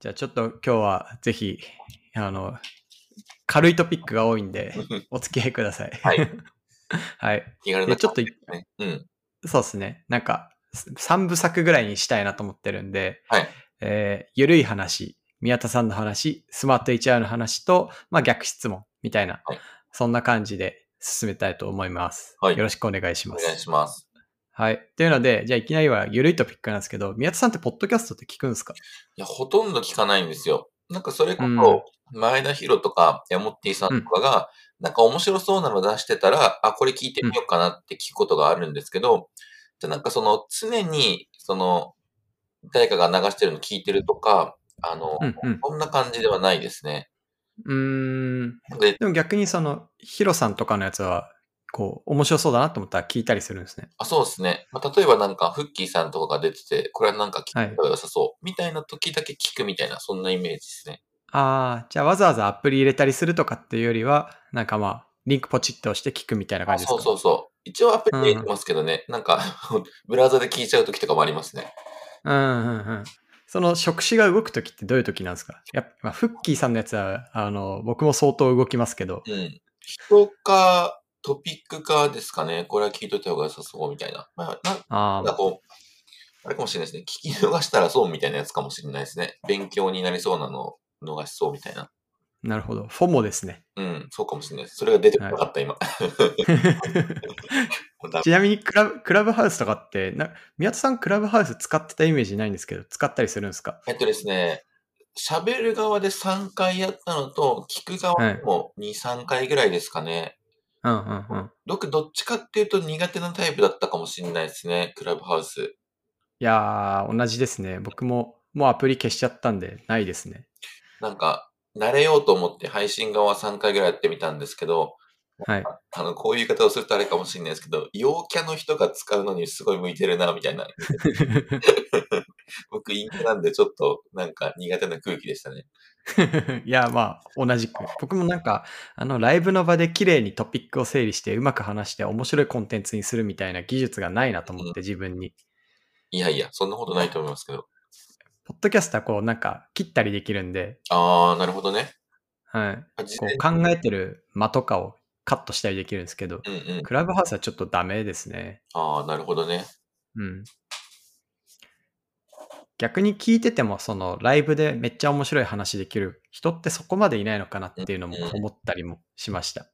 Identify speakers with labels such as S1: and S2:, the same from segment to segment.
S1: じゃあちょっと今日はぜひ、あの、軽いトピックが多いんで、お付き合いください。
S2: はい。
S1: はい。
S2: 気軽な
S1: でちょっと
S2: ね。うん。
S1: そうですね。なんか、3部作ぐらいにしたいなと思ってるんで、
S2: はい。
S1: えーゆるい話、宮田さんの話、スマート HR の話と、まあ、逆質問みたいな、
S2: はい
S1: そんな感じで進めたいと思います。
S2: はい
S1: よろしくお願いします。
S2: お願いします。
S1: はい。というので、じゃあいきなりはゆるいトピックなんですけど、宮田さんってポッドキャストって聞くんですか？
S2: いや、ほとんど聞かないんですよ。なんかそれこ
S1: うん
S2: そ、前田博とか、ヤモッティさんとかが、なんか面白そうなの出してたら、あ、これ聞いてみようかなって聞くことがあるんですけど、じゃあなんかその、常に、その、誰かが流してるの聞いてるとか、あの、
S1: うん
S2: な感じではないですね。
S1: うーん。
S2: で、
S1: でも逆にその、ヒロさんとかのやつは、こう、面白そうだなと思ったら聞いたりするんですね。
S2: あそうですね。まあ、例えばなんか、フッキーさんとかが出てて、これはなんか聞いた方が良さそう、みたいな時だけ聞くみたいな、そんなイメージですね。
S1: ああ、じゃあわざわざアプリ入れたりするとかっていうよりは、なんかまあ、リンクポチッと押して聞くみたいな感
S2: あ
S1: じですか
S2: そうそうそう。一応アプリで入れてますけどね、なんか、ブラウザで聞いちゃう時とかもありますね。
S1: うんうんうん。その触手が動くときってどういうときなんですか？やっぱ、まあ、フッキーさんのやつは、あの、僕も相当動きますけど。
S2: うん。人か、トピックかですかね。これは聞いといた方が良さそうみたいな。まあ、なんかこう、あれかもしれないですね。聞き逃したらそうみたいなやつかもしれないですね。勉強になりそうなのを逃しそうみたいな。
S1: あ、なるほど。フォモですね。
S2: うん、そうかもしれないです。それが出てこなかった、今。だ
S1: ちなみにクラブ、クラブハウスとかって、な宮田さんクラブハウス使ってたイメージないんですけど、使ったりするんですか？
S2: えっとですね、喋る側で3回やったのと、聞く側でも2、3回ぐらいですかね。
S1: うんうんうん。
S2: 僕、どっちかっていうと苦手なタイプだったかもしれないですね、クラブハウス。
S1: いやー、同じですね。僕も、もうアプリ消しちゃったんで、ないですね。
S2: なんか、慣れようと思って配信側3回ぐらいやってみたんですけど、
S1: はい。
S2: あの、こういう言い方をするとあれかもしれないですけど、陽キャの人が使うのにすごい向いてるな、みたいな。僕、陰キャなんでちょっとなんか苦手な空気でしたね。
S1: いや、まあ、同じく。僕もなんか、あの、ライブの場で綺麗にトピックを整理して、うまく話して面白いコンテンツにするみたいな技術がないなと思って、自分に。
S2: いやいや、そんなことないと思いますけど。
S1: ポッドキャストはこう、なんか、切ったりできるんで、
S2: あー、なるほどね。
S1: はい。こう考えてる間とかをカットしたりできるんですけど、
S2: うんうん。
S1: クラブハウスはちょっとダメですね。
S2: あー、なるほどね。
S1: うん。逆に聞いてても、そのライブでめっちゃ面白い話できる人ってそこまでいないのかなっていうのも思ったりもしました。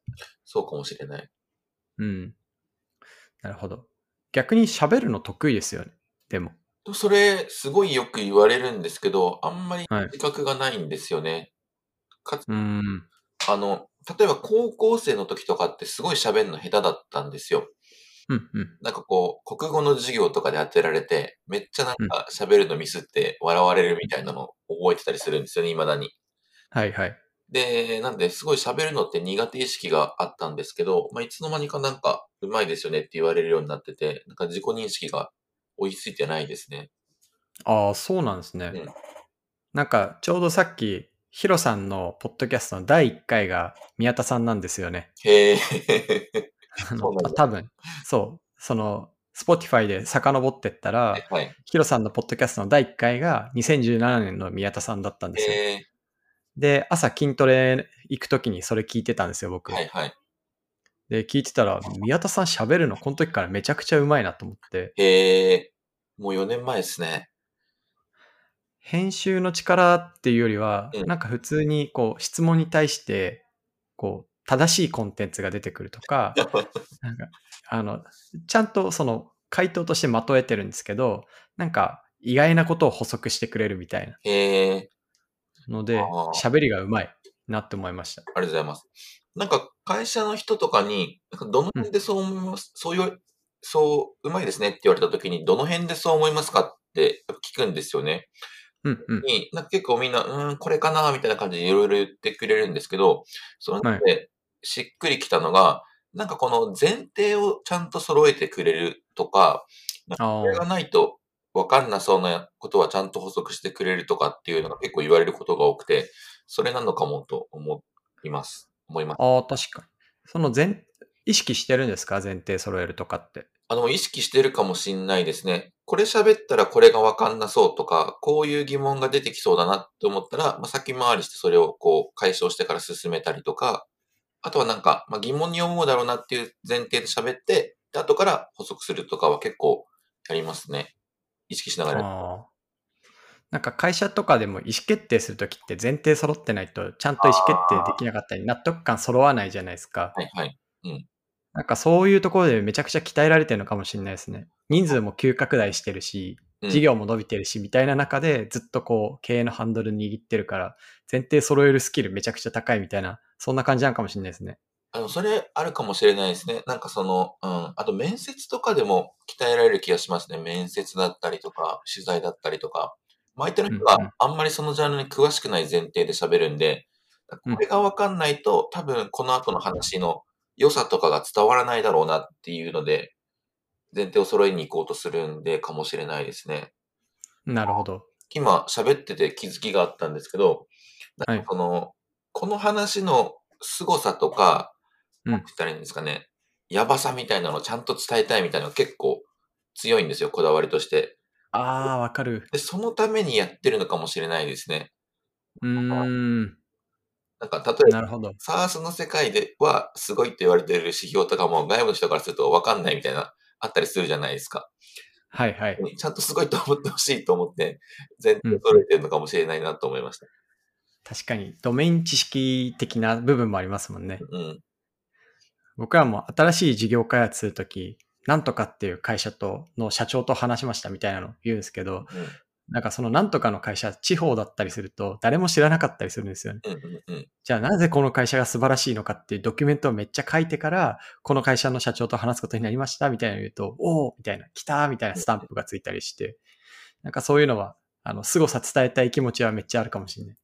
S2: そうかもしれない。
S1: うん。なるほど。逆に喋るの得意ですよね。でも。
S2: それ、すごいよく言われるんですけど、あんまり
S1: はい
S2: 自覚がないんですよね。かつ、
S1: うん。
S2: あの、例えば高校生の時とかってすごい喋るの下手だったんですよ。
S1: うんうん。
S2: なんかこう、国語の授業とかで当てられて、めっちゃなんか喋るのミスって笑われるみたいなのを覚えてたりするんですよね、未だに。
S1: はいはい。
S2: で、なんで、すごい喋るのって苦手意識があったんですけど、まあ、いつの間にかなんか、うまいですよねって言われるようになってて、なんか自己認識が追いついてないですね。
S1: ああ、そうなんですね。
S2: うん
S1: なんか、ちょうどさっき、ヒロさんのポッドキャストの第1回が宮田さんなんですよね。
S2: へえ。
S1: あの多分、そう。その、Spotify で遡ってったら、
S2: はい。
S1: ヒロさんのポッドキャストの第1回が2017年の宮田さんだったんですよ。
S2: へえ。
S1: で、朝筋トレ行くときにそれ聞いてたんですよ、僕。
S2: はいはい。
S1: で、聞いてたら、宮田さん喋るのこの時からめちゃくちゃうまいなと思って、
S2: へえ。もう4年前ですね。
S1: 編集の力っていうよりは、
S2: うん
S1: なんか普通にこう質問に対して、こう、正しいコンテンツが出てくるとか、なんか、あの、ちゃんとその回答としてまとえてるんですけど、なんか意外なことを補足してくれるみたいな
S2: へえ。
S1: ので喋りがうまいなって思いました。
S2: ありがとうございます。なんか、会社の人とかに、なんかどの辺でそう思います、そういう、そう、うまいですねって言われた時に、どの辺でそう思いますかって聞くんですよね。
S1: うんうん。
S2: に、なんか結構みんな、うーん、これかなみたいな感じでいろいろ言ってくれるんですけど、その中でしっくりきたのが、なんかこの前提をちゃんと揃えてくれるとか、なんか
S1: あ
S2: これが
S1: ー
S2: ないと分かんなそうなことはちゃんと補足してくれるとかっていうのが結構言われることが多くて、それなのかもと思います。思います。
S1: あー、確かに。その前、意識してるんですか？前提揃えるとかって。
S2: あの、意識してるかもしんないですね。これ喋ったらこれがわかんなそうとか、こういう疑問が出てきそうだなって思ったら、まあ、先回りしてそれをこう解消してから進めたりとか、あとはなんか、まあ、疑問に思うだろうなっていう前提で喋って、で後から補足するとかは結構やりますね。意識しながら。
S1: なんか会社とかでも意思決定するときって前提揃ってないとちゃんと意思決定できなかったり納得感揃わないじゃないですか。
S2: はいはい。
S1: なんかそういうところでめちゃくちゃ鍛えられてるのかもしれないですね。人数も急拡大してるし、
S2: うん
S1: 事業も伸びてるし、みたいな中でずっとこう経営のハンドル握ってるから、前提揃えるスキルめちゃくちゃ高いみたいな、そんな感じなのかもしれないですね。
S2: あの、それあるかもしれないですね。なんかその、うん。あと面接とかでも鍛えられる気がしますね。面接だったりとか、取材だったりとか。まあ相手の人があんまりそのジャンルに詳しくない前提で喋るんで、
S1: うん
S2: これがわかんないと多分この後の話の良さとかが伝わらないだろうなっていうので、前提を揃えに行こうとするんでかもしれないですね。
S1: なるほど。
S2: 今喋ってて気づきがあったんですけど、なんかその、この話の凄さとか、
S1: うん
S2: なんて言ったらいいんですかね、やばさみたいなのをちゃんと伝えたいみたいなのが結構強いんですよ、こだわりとして。
S1: あー、わかる。
S2: で、そのためにやってるのかもしれないですね。
S1: うーん。
S2: なんか、例えば、
S1: なるほど。
S2: SARS の世界ではすごいって言われてる指標とかも外部の人からするとわかんないみたいな、あったりするじゃないですか。
S1: はいはい。
S2: ちゃんとすごいと思ってほしいと思って、全然揃えてるのかもしれないなと思いました。
S1: 確かに、ドメイン知識的な部分もありますもんね。
S2: うん。
S1: 僕はもう新しい事業開発するとき、なんとかっていう会社と、の社長と話しましたみたいなの言うんですけど、
S2: うん。
S1: なんかそのなんとかの会社、地方だったりすると、誰も知らなかったりするんですよね。
S2: うん。うん。うん。
S1: じゃあなぜこの会社が素晴らしいのかっていうドキュメントをめっちゃ書いてから、この会社の社長と話すことになりましたみたいなの言うと、おおみたいな、来たみたいなスタンプがついたりして、なんかそういうのは、あの、凄さ伝えたい気持ちはめっちゃあるかもしれない。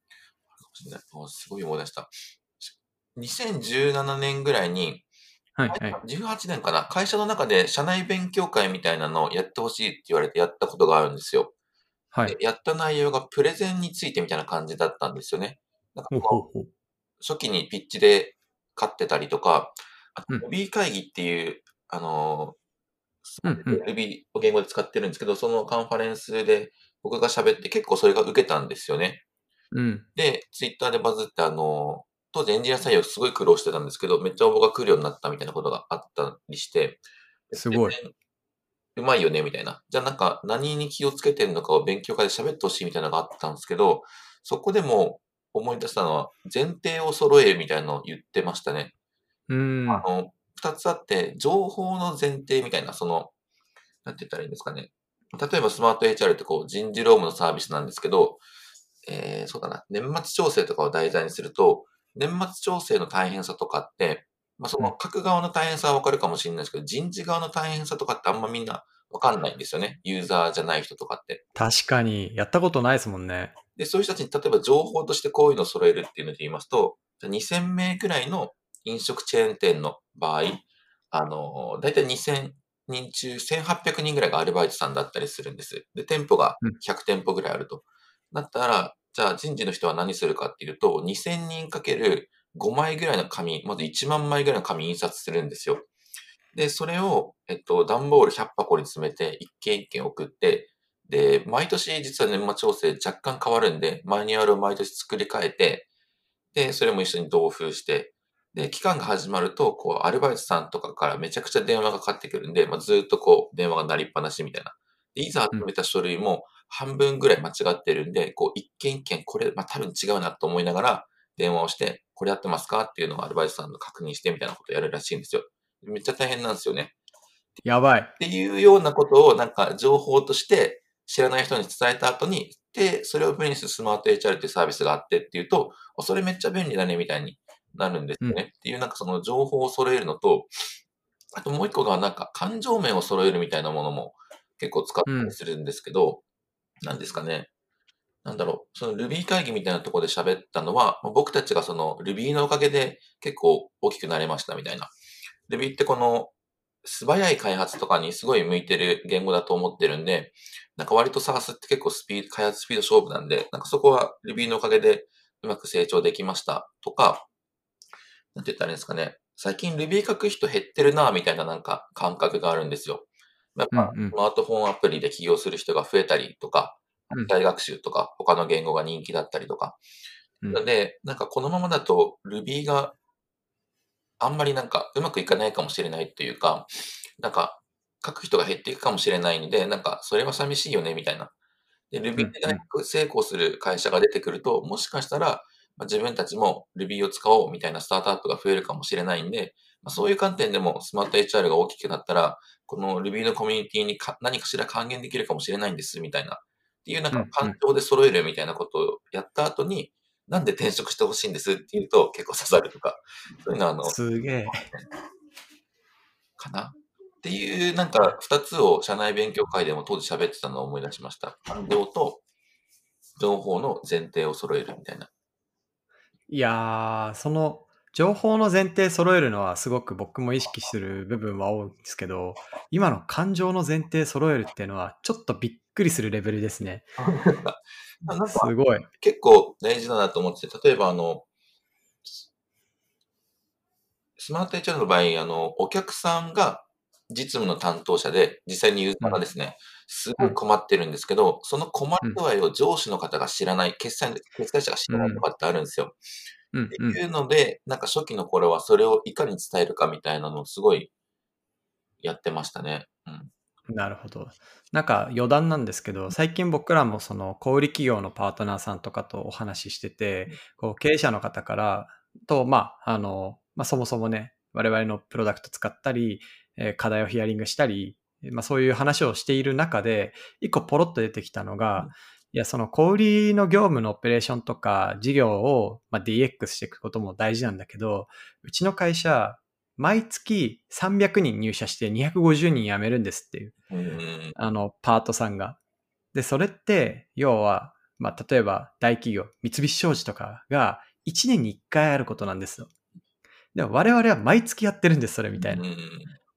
S2: しれないあすごい思い出した。2017年ぐらいに、
S1: はいはい。
S2: 18年かな、会社の中で社内勉強会みたいなのをやってほしいって言われてやったことがあるんですよ。
S1: はい
S2: で。やった内容がプレゼンについてみたいな感じだったんですよね。なんか
S1: ほう。
S2: 初期にピッチで勝ってたりとか、あと
S1: うん
S2: Ruby 会議っていう、あの
S1: うんうん。
S2: Ruby を言語で使ってるんですけど、そのカンファレンスで僕が喋って結構それが受けたんですよね。
S1: うん。
S2: で、ツイッターでバズって、あの、当時エンジニア採用すごい苦労してたんですけど、めっちゃ応募が来るようになったみたいなことがあったりして、
S1: すごい。
S2: うまいよね、みたいな。じゃあなんか何に気をつけてるのかを勉強会で喋ってほしいみたいなのがあったんですけど、そこでも思い出したのは、前提を揃えるみたいなのを言ってましたね。
S1: うーん。
S2: あの、二つあって、情報の前提みたいな、その、なんて言ったらいいんですかね。例えばスマート HR ってこう人事労務のサービスなんですけど、えー、そうだな、年末調整とかを題材にすると、年末調整の大変さとかって、まあその各側の大変さはわかるかもしれないですけど、人事側の大変さとかってあんまみんなわかんないんですよね。ユーザーじゃない人とかって。
S1: 確かに、やったことないですもんね。
S2: で、そういう人たちに例えば情報としてこういうのを揃えるっていうので言いますと、じゃあ2000名くらいの飲食チェーン店の場合、あの、だいたい2000人中1800人ぐらいがアルバイトさんだったりするんです。で、店舗が
S1: うん
S2: 100店舗ぐらいあると。だったら、じゃあ人事の人は何するかっていうと、2000人かける5枚ぐらいの紙、まず1万枚ぐらいの紙印刷するんですよ。で、それを、えっと、段ボール100箱に詰めて、一件一件送って、で、毎年実は年末調整若干変わるんで、マニュアルを毎年作り変えて、で、それも一緒に同封して、で、期間が始まると、こう、アルバイトさんとかからめちゃくちゃ電話がかかってくるんで、まあ、ずっとこう、電話が鳴りっぱなしみたいな。で、いざ集めた書類も半分ぐらい間違ってるんで、こう、一件一件、これ、まあ、多分違うなと思いながら、電話をして、これやってますかっていうのをアルバイトさんの確認してみたいなことをやるらしいんですよ。めっちゃ大変なんですよね。
S1: やばい。
S2: っていうようなことをなんか情報として知らない人に伝えた後に、で、それを便利にするスマート HR っていうサービスがあってっていうと、あそれめっちゃ便利だねみたいになるんですよね。
S1: うん
S2: っていうなんかその情報を揃えるのと、あともう一個がなんか感情面を揃えるみたいなものも結構使ったりするんですけど、なんですかね。なんだろう、その Ruby 会議みたいなところで喋ったのは、僕たちがその Ruby のおかげで結構大きくなれましたみたいな。Ruby ってこの素早い開発とかにすごい向いてる言語だと思ってるんで、なんか割と SARS って結構スピード、開発スピード勝負なんで、なんかそこは Ruby のおかげでうまく成長できましたとか、なんて言ったらいいんですかね。最近 Ruby 書く人減ってるなみたいななんか感覚があるんですよ。やっぱ、スマートフォンアプリで起業する人が増えたりとか、
S1: うん
S2: 機械学習とか、他の言語が人気だったりとか。
S1: うん
S2: なので、なんかこのままだと Ruby があんまりなんかうまくいかないかもしれないというか、なんか書く人が減っていくかもしれないので、なんかそれは寂しいよねみたいな。で、
S1: うん
S2: Ruby で大学成功する会社が出てくると、もしかしたら、まあ、自分たちも Ruby を使おうみたいなスタートアップが増えるかもしれないんで、まあ、そういう観点でもスマート HR が大きくなったら、この Ruby のコミュニティにか何かしら還元できるかもしれないんですみたいな。っていうなんか
S1: うんうん
S2: 環境で揃えるみたいなことをやった後に、なんで転職してほしいんですっていうと結構刺さるとか、そういうのはあの、
S1: すげえ。
S2: かなっていう、なんか、二つを社内勉強会でも当時喋ってたのを思い出しました。感情と情報の前提を揃えるみたいな。
S1: いやー、その情報の前提揃えるのはすごく僕も意識する部分は多いんですけど、今の感情の前提揃えるっていうのはちょっとびっくりするレベルですね。すごい。
S2: 結構大事だなと思ってて、例えばあの、スマート HR の場合、あの、お客さんが実務の担当者で、実際にユーザーがですね、すごい困ってるんですけど、その困り具合を上司の方が知らない、決済の、決済者が知らないとかってあるんですよ。
S1: うんうん
S2: っていうので、なんか初期の頃はそれをいかに伝えるかみたいなのをすごいやってましたね。うん。
S1: なるほど。なんか余談なんですけど、最近僕らもその小売企業のパートナーさんとかとお話ししてて、こう経営者の方から、と、まあ、あの、まあ、そもそもね、我々のプロダクト使ったり、えー課題をヒアリングしたり、まあ、そういう話をしている中で、一個ポロッと出てきたのが、
S2: うん
S1: いや、その小売りの業務のオペレーションとか事業を、まあ、DX していくことも大事なんだけど、うちの会社、毎月300人入社して250人辞めるんですっていう、
S2: うん。
S1: あの、パートさんが。で、それって、要は、まあ、例えば大企業、三菱商事とかが1年に1回あることなんですよ。でも我々は毎月やってるんです、それみたいな
S2: うん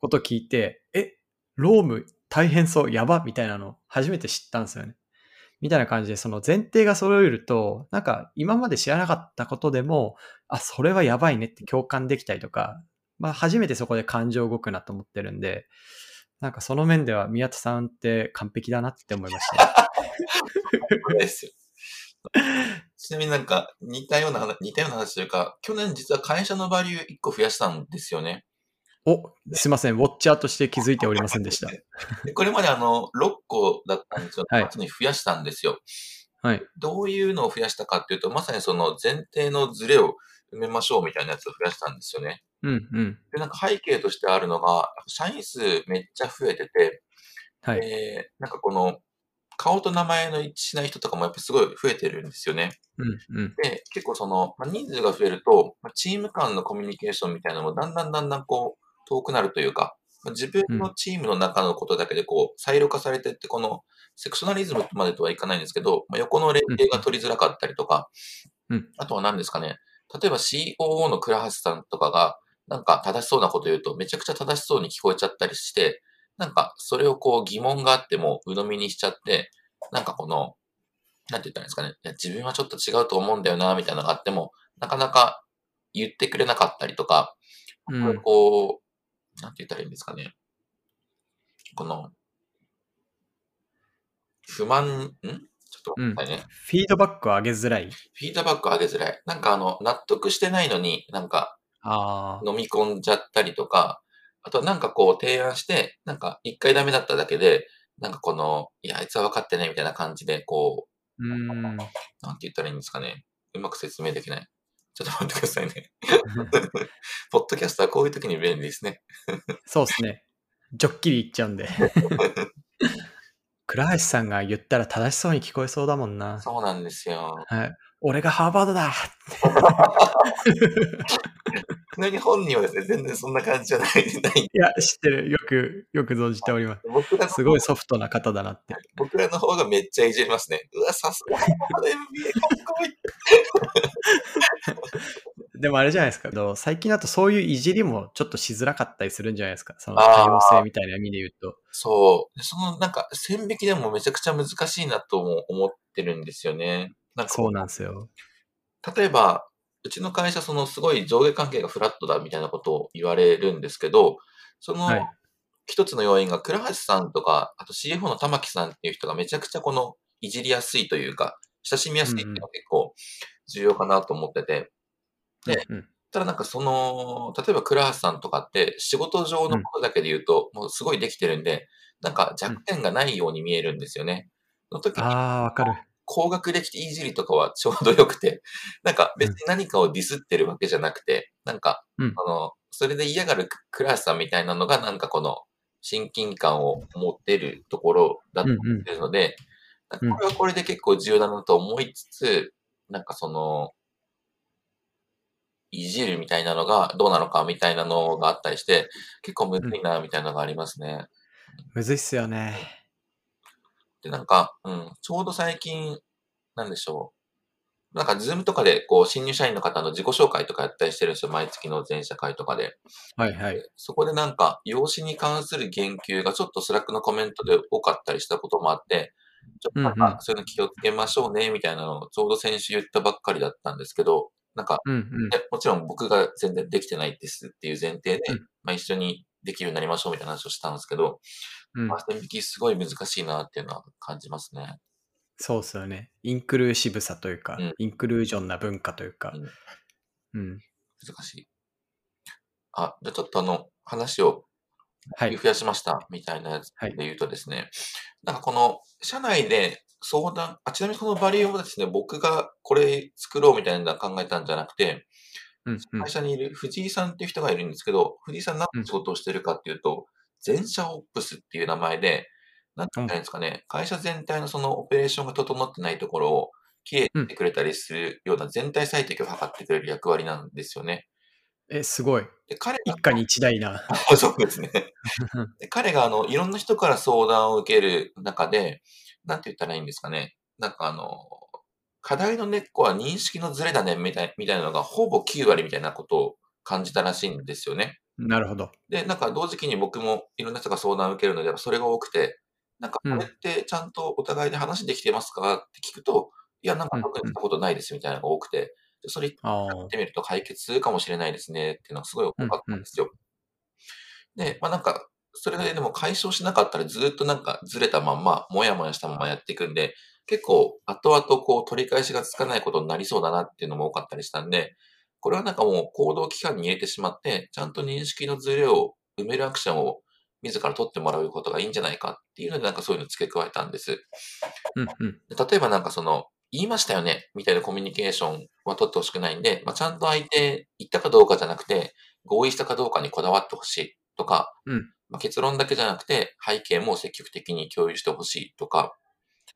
S1: ことを聞いて、え、ローム大変そう、やば、みたいなのを初めて知ったんですよね。みたいな感じで、その前提が揃えると、なんか今まで知らなかったことでも、あ、それはやばいねって共感できたりとか、まあ初めてそこで感情動くなと思ってるんで、なんかその面では宮田さんって完璧だなって思いました、
S2: ですよ。ちなみになんか似たような話、似たような話というか、去年実は会社のバリュー1個増やしたんですよね。
S1: お、すいません、ウォッチャーとして気づいておりませんでした。
S2: でこれまであの、6個だったんですよ。
S1: はい
S2: 8に増やしたんですよ。
S1: はい。
S2: どういうのを増やしたかっていうと、まさにその前提のズレを埋めましょうみたいなやつを増やしたんですよね。
S1: うんうん。
S2: で、なんか背景としてあるのが、社員数めっちゃ増えてて、
S1: はい。
S2: えーなんかこの、顔と名前の一致しない人とかもやっぱすごい増えてるんですよね。
S1: うんうん。
S2: で、結構その、まあ、人数が増えると、まあ、チーム間のコミュニケーションみたいなのもだんだんだんだんこう、遠くなるというか、まあ、自分のチームの中のことだけでこう、サイロ化されてって、この、セクショナリズムまでとはいかないんですけど、まあ、横の連携が取りづらかったりとか、
S1: うん。
S2: あとは何ですかね、例えば COO の倉橋さんとかが、なんか正しそうなこと言うと、めちゃくちゃ正しそうに聞こえちゃったりして、なんかそれをこう疑問があっても鵜呑みにしちゃって、なんかこの、なんて言ったらいいんですかね。いや自分はちょっと違うと思うんだよな、みたいなのがあっても、なかなか言ってくれなかったりとか、
S1: うん。
S2: こう、なんて言ったらいいんですかね。この、不満、ん？ちょっと待ってくださいね。
S1: フィードバックを上げづらい？
S2: フィードバック上げづらい。なんかあの、納得してないのになんか。飲み込んじゃったりとか、あとはなんかこう提案して、なんか一回ダメだっただけで、なんかこの、いや、あいつは分かってないみたいな感じで、こ
S1: うーん。
S2: う、なんて言ったらいいんですかね。うまく説明できない。ちょっと待ってくださいね。ポッドキャストはこういう時に便利ですね。
S1: そうですね。ジョッキリ言っちゃうんで。倉橋さんが言ったら正しそうに聞こえそうだもんな。
S2: そうなんですよ。
S1: はい。俺がハーバードだ
S2: ちなみに本人はですね、全然そんな感じじゃない。な い
S1: いや、知ってる。よく、よく存じております。
S2: 僕らの
S1: すごいソフトな方だなって。
S2: 僕らの方がめっちゃいじりますね。うわ、さすが MBA かっこいい。
S1: でもあれじゃないですか。最近だとそういういじりもちょっとしづらかったりするんじゃないですか。その多様性みたいな意味で言うと。
S2: そう。そのなんか線引きでもめちゃくちゃ難しいなとも思ってるんですよね。なんか
S1: そうなんですよ。
S2: 例えば、うちの会社、そのすごい上下関係がフラットだみたいなことを言われるんですけど、その、
S1: はい
S2: 一つの要因が倉橋さんとか、あと CFO の玉木さんっていう人がめちゃくちゃこの、いじりやすいというか、親しみやすいっていうのが結構重要かなと思ってて。で、
S1: うん。
S2: ただなんかその、例えば倉橋さんとかって仕事上のことだけで言うと、もうすごいできてるんで、なんか弱点がないように見えるんですよね。その時に
S1: ああ、わかる。
S2: 高学歴いじりとかはちょうど良くて、なんか別に何かをディスってるわけじゃなくて、なんか、
S1: うん
S2: あの、それで嫌がる倉橋さんみたいなのがなんかこの親近感を持ってるところだと思ってるので、
S1: うん
S2: これはこれで結構重要だなと思いつつ、なんかその、いじるみたいなのがどうなのかみたいなのがあったりして、結構むずいなみたいなのがありますね。
S1: むずいっすよね。
S2: で、なんか、うん、ちょうど最近、なんでしょう。なんか、 Zoom とかで、こう、新入社員の方の自己紹介とかやったりしてるんですよ。毎月の全社会とかで。
S1: はいはい。
S2: そこでなんか、容姿に関する言及がちょっと Slack のコメントで多かったりしたこともあって、ちょっとなんか、そういうの気をつけましょうね、みたいなのをちょうど先週言ったばっかりだったんですけど、なんか、
S1: うんうん。
S2: でもちろん僕が全然できてないですっていう前提で、
S1: うん
S2: まあ一緒にできるようになりましょうみたいな話をしたんですけど、
S1: うん
S2: まあ線引きすごい難しいなっていうのは感じますね。
S1: そうっすよね。インクルーシブさというか、
S2: うん
S1: インクルージョンな文化というか。
S2: うん
S1: うん。
S2: 難しい。あ、じゃあちょっとあの、話を
S1: はい。
S2: 増やしましたみたいなやつ
S1: はい
S2: で言うとですね、なんかこの、社内で相談、あ、ちなみにこのバリューをですね、僕がこれ作ろうみたいなの考えたんじゃなくて、
S1: うんうん
S2: 会社にいる藤井さんっていう人がいるんですけど、藤井さん何の仕事をしてるかっていうと、全社オプスっていう名前で、なんて言ったらいいんですかね、会社全体のそのオペレーションが整ってないところを、きれいにしてくれたりするような全体最適を図ってくれる役割なんですよね。
S1: え、すごい。
S2: で、彼が
S1: 一家に一台な。
S2: そうですね。で彼があの、いろんな人から相談を受ける中で、なんて言ったらいいんですかね。なんかあの、課題の根っこは認識のズレだね、みたいみたいなのがほぼ9割みたいなことを感じたらしいんですよね。
S1: なるほど。
S2: で、なんか同時期に僕もいろんな人が相談を受けるので、それが多くて、なんかこれってちゃんとお互いで話できてますか？って聞くと、いや、なんか特にしたことないですみたいなのが多くて、でそれ
S1: あ
S2: やってみると解決するかもしれないですねっていうのがすごい多かったんですよ。で、まあなんか、それででも解消しなかったらずっとなんかずれたまんま、もやもやしたままやっていくんで、結構後々こう取り返しがつかないことになりそうだなっていうのも多かったりしたんで、これはなんかもう行動期間に入れてしまって、ちゃんと認識のズレを埋めるアクションを自ら取ってもらうことがいいんじゃないかっていうのでなんかそういうのを付け加えたんです。
S1: うんうん。
S2: で例えばなんかその、言いましたよねみたいなコミュニケーションは取ってほしくないんで、まあ、ちゃんと相手言ったかどうかじゃなくて、合意したかどうかにこだわってほしいとか、
S1: うん
S2: まあ、結論だけじゃなくて、背景も積極的に共有してほしいとか、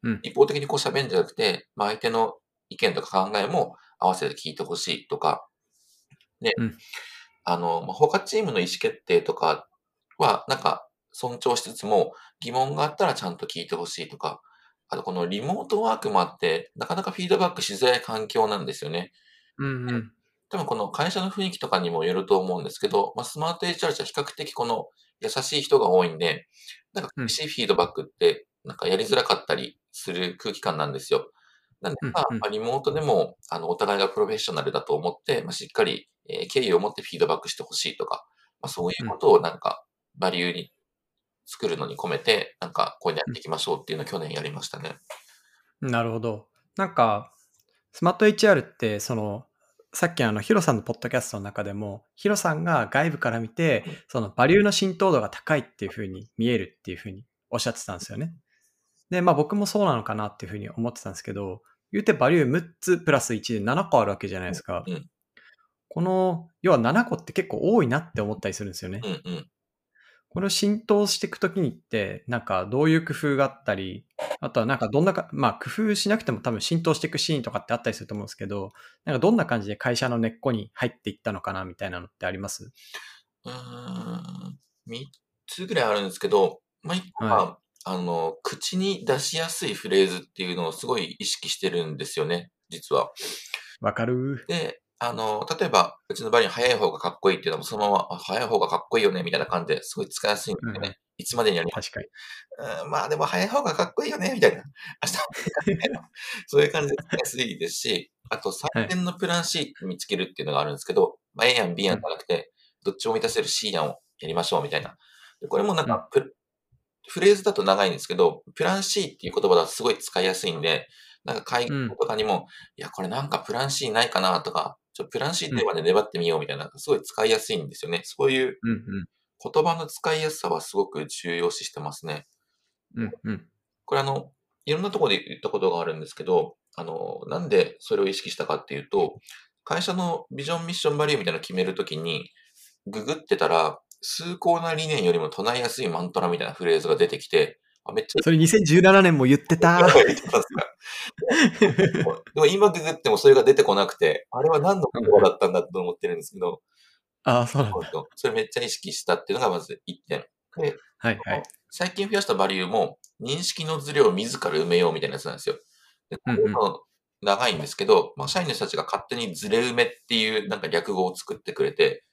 S1: うん
S2: 一方的にこう喋るんじゃなくて、まあ、相手の意見とか考えも合わせて聞いてほしいとか、で、
S1: うん
S2: あの、まあ、他チームの意思決定とかは、なんか尊重しつつも、疑問があったらちゃんと聞いてほしいとか、あとこのリモートワークもあって、なかなかフィードバックしづらい環境なんですよね。
S1: うんうん。
S2: 多分この会社の雰囲気とかにもよると思うんですけど、まあ、スマート HR じゃ比較的この優しい人が多いんで、なんか
S1: うん
S2: 厳しいフィードバックって、なんかやりづらかったりする空気感なんですよ。なんで、まあリモートでも、あの、お互いがプロフェッショナルだと思って、まあ、しっかり、えー敬意を持ってフィードバックしてほしいとか、まあ、そういうことをなんか、バリューに作るのに込めて、なんか、こうやっていきましょうっていうのを去年やりましたね。
S1: なるほど。なんか、スマート HR って、その、さっきあのヒロさんのポッドキャストの中でも、ヒロさんが外部から見て
S2: うん、
S1: そのバリューの浸透度が高いっていうふうに見えるっていうふうにおっしゃってたんですよね。で、まあ僕もそうなのかなっていうふうに思ってたんですけど、言うてバリュー6つプラス1で7個あるわけじゃないですか。
S2: うん
S1: この、要は7個って結構多いなって思ったりするんですよね。
S2: うんうん。
S1: これを浸透していくときにって、なんかどういう工夫があったり、あとはなんかどんなか、まあ工夫しなくても多分浸透していくシーンとかってあったりすると思うんですけど、なんかどんな感じで会社の根っこに入っていったのかなみたいなのってあります？
S2: うーん、3つぐらいあるんですけど、まあ、1個は、
S1: は
S2: あの、口に出しやすいフレーズっていうのをすごい意識してるんですよね、実は。
S1: わかる
S2: で、あの、例えば、うちの場合に早い方がかっこいいっていうのもそのまま、あ早い方がかっこいいよね、みたいな感じですごい使いやすいんですよね。
S1: うん
S2: いつまでにやり
S1: 確かに。
S2: うんまあでも早い方がかっこいいよね、みたいな。明日みたいな そういう感じで使いやすいですし、あと3点のプラン C 見つけるっていうのがあるんですけど、まあ A 案 B 案じゃなくて、どっちも満たせる C 案をやりましょうみたいな。でこれもなんかプ、フレーズだと長いんですけど、プラン C っていう言葉だとすごい使いやすいんで、なんか会議とかにも、いや、これなんかプラン C ないかなとか、ちょプラン C ってまで粘ってみようみたいな、すごい使いやすいんですよね。そういう。言葉の使いやすさはすごく重要視してますね。
S1: うんうん。
S2: これあの、いろんなところで言ったことがあるんですけど、あの、なんでそれを意識したかっていうと、会社のビジョンミッションバリューみたいなのを決めるときに、ググってたら、崇高な理念よりも唱えやすいマントラみたいなフレーズが出てきて、あめっちゃ
S1: それ2017年も言ってた。
S2: 言ってたんですか でも今ググってもそれが出てこなくて、あれは何の言葉だったんだと思ってるんですけど、
S1: ああ、そうなんだ。
S2: それめっちゃ意識したっていうのがまず1点。で、
S1: はいはい。
S2: 最近増やしたバリューも、認識のズレを自ら埋めようみたいなやつなんですよ。でこ長いんですけど、まあ、社員の人たちが勝手にズレ埋めっていうなんか略語を作ってくれて、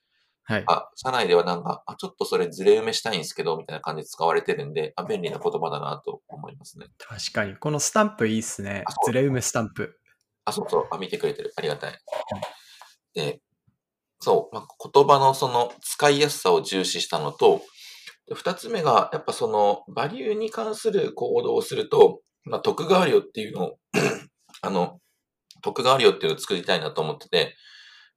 S1: はい。
S2: あ、社内ではなんか、あ、ちょっとそれズレ埋めしたいんですけど、みたいな感じで使われてるんで、あ、便利な言葉だなと思いますね。
S1: 確かに。このスタンプいいっすね
S2: あ。そう
S1: ズレ埋めスタンプ。
S2: あ、そうそう、あ、見てくれてる。ありがたい。で、そう、まあ、言葉のその使いやすさを重視したのと、で二つ目が、やっぱその、バリューに関する行動をすると、まあ、得があるよっていうのを、あの、得があるよっていうのを作りたいなと思ってて、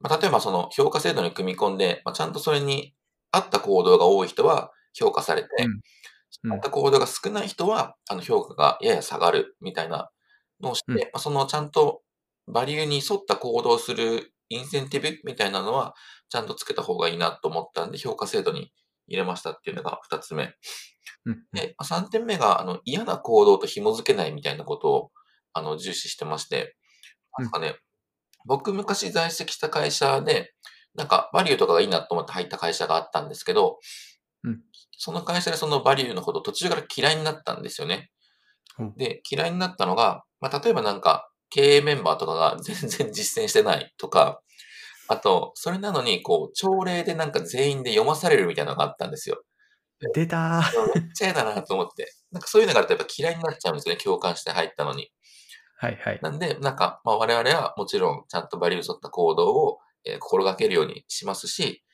S2: まあ、例えばその評価制度に組み込んで、まあ、ちゃんとそれに合った行動が多い人は評価されて、
S1: うん。
S2: 合った行動が少ない人は、あの、評価がやや下がるみたいなのをして、
S1: うん。
S2: まあそのちゃんとバリューに沿った行動をするインセンティブみたいなのは、ちゃんとつけた方がいいなと思ったんで、評価制度に入れましたっていうのが二つ目。
S1: うん。
S2: で、まあ三点目が、あの、嫌な行動と紐づけないみたいなことを、あの、重視してまして、
S1: うん。
S2: なんかね、僕昔在籍した会社で、なんか、バリューとかがいいなと思って入った会社があったんですけど、
S1: うん
S2: その会社でそのバリューのこと途中から嫌いになったんですよね。
S1: うん
S2: で、嫌いになったのが、まあ、例えばなんか、経営メンバーとかが全然実践してないとか、あと、それなのに、こう、朝礼でなんか全員で読まされるみたいなのがあったんですよ。
S1: 出た
S2: めっちゃ嫌だなと思って。なんかそういうのがあるとやっぱ嫌いになっちゃうんですよね。共感して入ったのに。
S1: はいはい。
S2: なんで、なんか、まあ我々はもちろんちゃんとバリューに沿った行動を、えー心がけるようにしますし、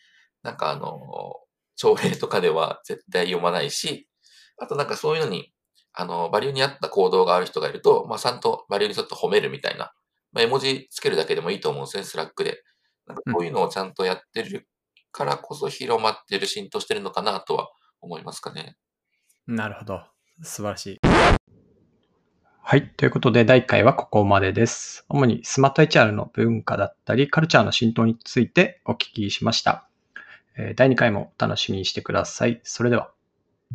S2: なんかあのー朝礼とかでは絶対読まないし、あとなんかそういうのに、あのーバリューに合った行動がある人がいると、まあちゃんとバリューに沿って褒めるみたいな、まあ絵文字つけるだけでもいいと思うんですね、 Slack で。なんかこういうのをちゃんとやってるからこそ広まってる、浸透してるのかなとは思いますかね。
S1: なるほど。素晴らしい。はい。ということで、第1回はここまでです。主にスマート HR の文化だったり、カルチャーの浸透についてお聞きしました。第2回もお楽しみにしてください。それでは。